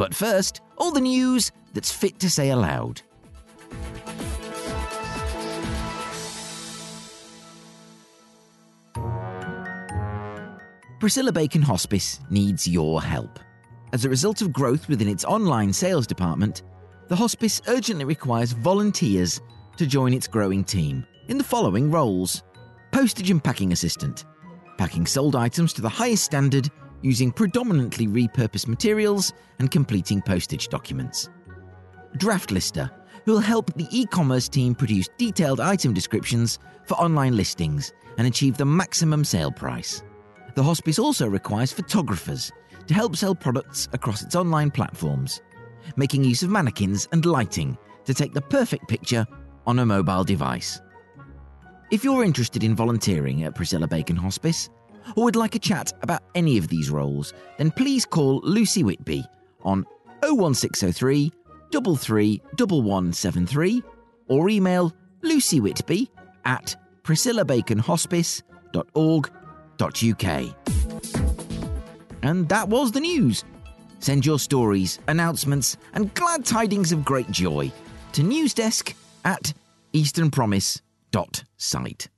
But first, all the news that's fit to say aloud. Priscilla Bacon Hospice needs your help. As a result of growth within its online sales department, the hospice urgently requires volunteers to join its growing team in the following roles postage and packing assistant, packing sold items to the highest standard using predominantly repurposed materials and completing postage documents. Draft lister, who will help the e commerce team produce detailed item descriptions for online listings and achieve the maximum sale price. The hospice also requires photographers to help sell products across its online platforms, making use of mannequins and lighting to take the perfect picture on a mobile device. If you're interested in volunteering at Priscilla Bacon Hospice, or would like a chat about any of these roles, then please call Lucy Whitby on 01603 331173 or email Lucy Whitby at priscillabaconhospice.org.uk. And that was the news. Send your stories, announcements, and glad tidings of great joy to newsdesk at easternpromise.site.